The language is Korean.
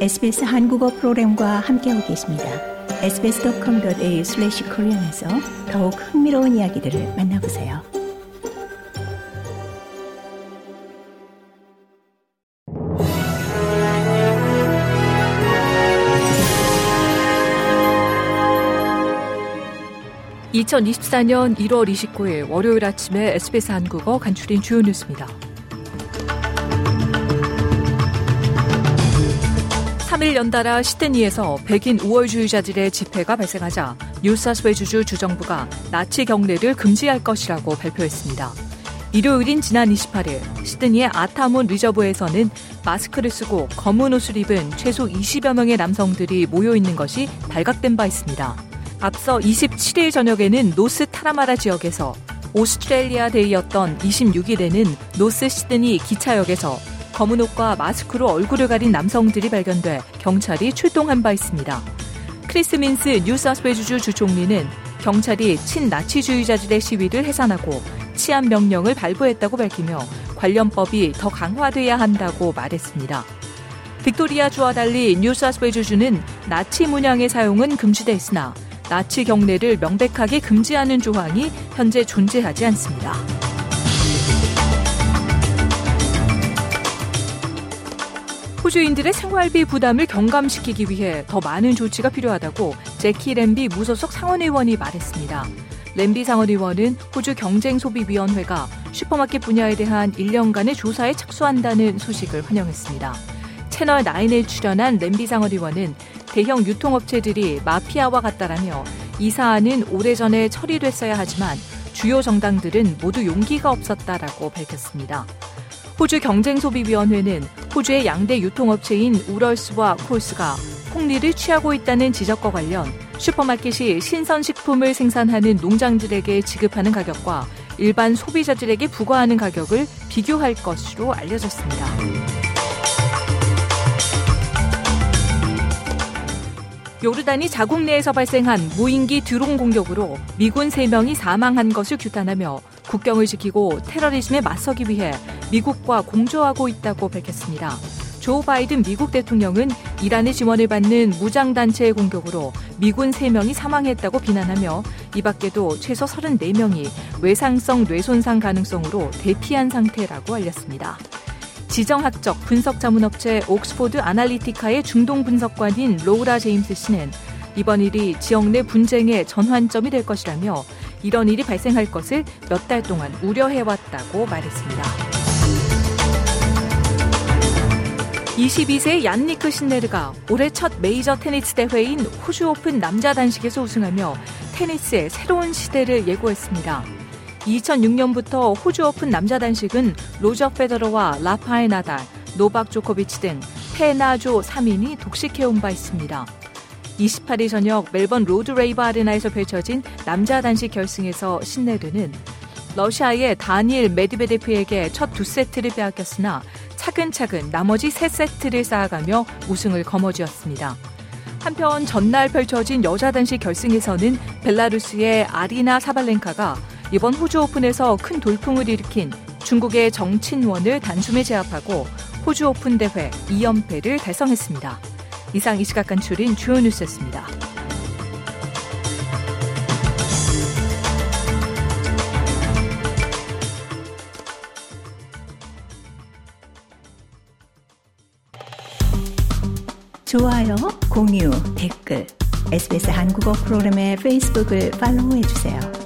SBS 한국어 프로그램과 함께하고 계십니다. sbs.com.au/korean에서 더욱 흥미로운 이야기들을 만나보세요. (2024년 1월 29일) 월요일 아침에 SBS 한국어 간추린 주요 뉴스입니다. 3일 연달아 시드니에서 백인 우월주의자들의 집회가 발생하자 뉴사우스웨일즈주 주정부가 나치 경례를 금지할 것이라고 발표했습니다. 일요일인 지난 28일 시드니의 아타몬 리저브에서는 마스크를 쓰고 검은 옷을 입은 최소 20여 명의 남성들이 모여 있는 것이 발각된 바 있습니다. 앞서 27일 저녁에는 노스 타라마라 지역에서 오스트레일리아 데이였던 26일에는 노스 시드니 기차역에서 검은 옷과 마스크로 얼굴을 가린 남성들이 발견돼 경찰이 출동한 바 있습니다. 크리스 민스 뉴사우스웨일즈주 주총리는 경찰이 친나치주의자들의 시위를 해산하고 치안 명령을 발부했다고 밝히며 관련 법이 더 강화돼야 한다고 말했습니다. 빅토리아주와 달리 뉴사우스웨일즈주는 나치 문양의 사용은 금지돼 있으나 나치 경례를 명백하게 금지하는 조항이 현재 존재하지 않습니다. 호주인들의 생활비 부담을 경감시키기 위해 더 많은 조치가 필요하다고 제키 램비 무소속 상원의원이 말했습니다. 램비 상원의원은 호주 경쟁소비위원회가 슈퍼마켓 분야에 대한 1년간의 조사에 착수한다는 소식을 환영했습니다. 채널 9에 출연한 램비 상원의원은 대형 유통업체들이 마피아와 같다라며 이 사안은 오래전에 처리됐어야 하지만 주요 정당들은 모두 용기가 없었다라고 밝혔습니다. 호주 경쟁소비위원회는 호주의 양대 유통업체인 우럴스와 콜스가 폭리를 취하고 있다는 지적과 관련 슈퍼마켓이 신선식품을 생산하는 농장들에게 지급하는 가격과 일반 소비자들에게 부과하는 가격을 비교할 것으로 알려졌습니다. 요르단이 자국 내에서 발생한 무인기 드론 공격으로 미군 3명이 사망한 것을 규탄하며 국경을 지키고 테러리즘에 맞서기 위해 미국과 공조하고 있다고 밝혔습니다. 조 바이든 미국 대통령은 이란의 지원을 받는 무장단체의 공격으로 미군 3명이 사망했다고 비난하며 이 밖에도 최소 34명이 외상성 뇌손상 가능성으로 대피한 상태라고 알렸습니다. 지정학적 분석 자문업체 옥스포드 아날리티카의 중동 분석관인 로우라 제임스 씨는 이번 일이 지역 내 분쟁의 전환점이 될 것이라며 이런 일이 발생할 것을 몇 달 동안 우려해왔다고 말했습니다. 22세 얀니크 신네르가 올해 첫 메이저 테니스 대회인 호주 오픈 남자 단식에서 우승하며 테니스의 새로운 시대를 예고했습니다. 2006년부터 호주 오픈 남자 단식은 로저 페더러와 라파엘 나달, 노박 조코비치 등 페나조 3인이 독식해온 바 있습니다. 28일 저녁 멜번 로드 레이버 아레나에서 펼쳐진 남자 단식 결승에서 신네르는 러시아의 다니엘 메디베데프에게 첫 두 세트를 빼앗겼으나 차근차근 나머지 세 세트를 쌓아가며 우승을 거머쥐었습니다. 한편 전날 펼쳐진 여자 단식 결승에서는 벨라루스의 아리나 사발렌카가 이번 호주 오픈에서 큰 돌풍을 일으킨 중국의 정친원을 단숨에 제압하고 호주 오픈 대회 2연패를 달성했습니다. 이상 이 시각 간출인 주요 뉴스였습니다. 좋아요, 공유, 댓글, SBS 한국어 프로그램의 페이스북을 팔로우해주세요.